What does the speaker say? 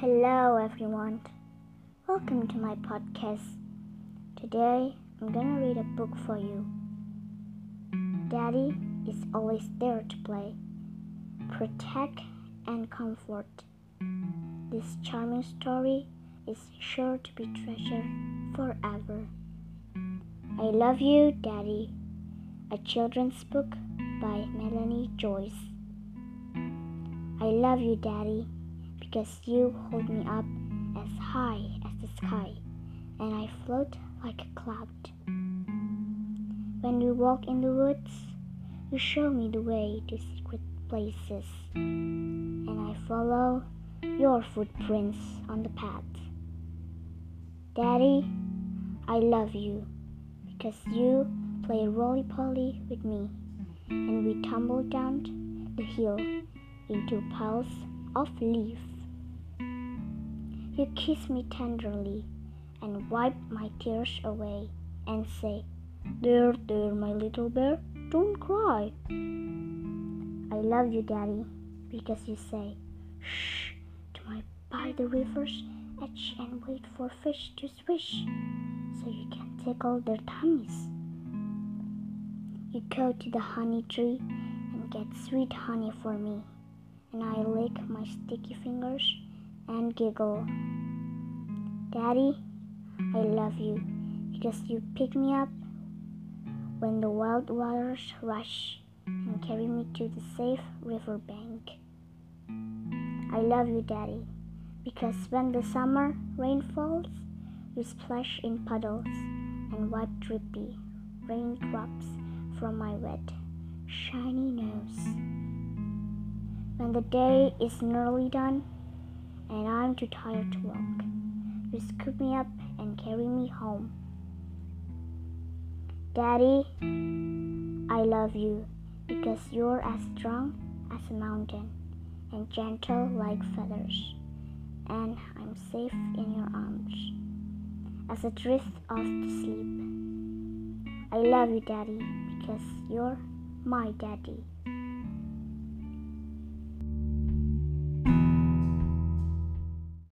Hello, everyone. Welcome to my podcast. Today, I'm gonna read a book for you. Daddy is always there to play, protect, and comfort. This charming story is sure to be treasured forever. I Love You, Daddy, a children's book by Melanie Joyce. I love you, Daddy because you hold me up as high as the sky and I float like a cloud. When we walk in the woods, you show me the way to secret places, and I follow your footprints on the path. Daddy, I love you because you play roly poly with me, and we tumble down the hill into piles of leaves. You kiss me tenderly and wipe my tears away and say, There, there, my little bear, don't cry. I love you, Daddy, because you say, Shh, to my by the river's edge and wait for fish to swish so you can tickle their tummies. You go to the honey tree and get sweet honey for me, and I lick my sticky fingers and giggle. Daddy, I love you because you pick me up when the wild waters rush and carry me to the safe river bank. I love you, Daddy, because when the summer rain falls, you splash in puddles and wipe drippy raindrops from my wet, shiny nose. When the day is nearly done, and I'm too tired to walk. You scoop me up and carry me home. Daddy, I love you because you're as strong as a mountain and gentle like feathers, and I'm safe in your arms as I drift off to sleep. I love you, Daddy, because you're my daddy.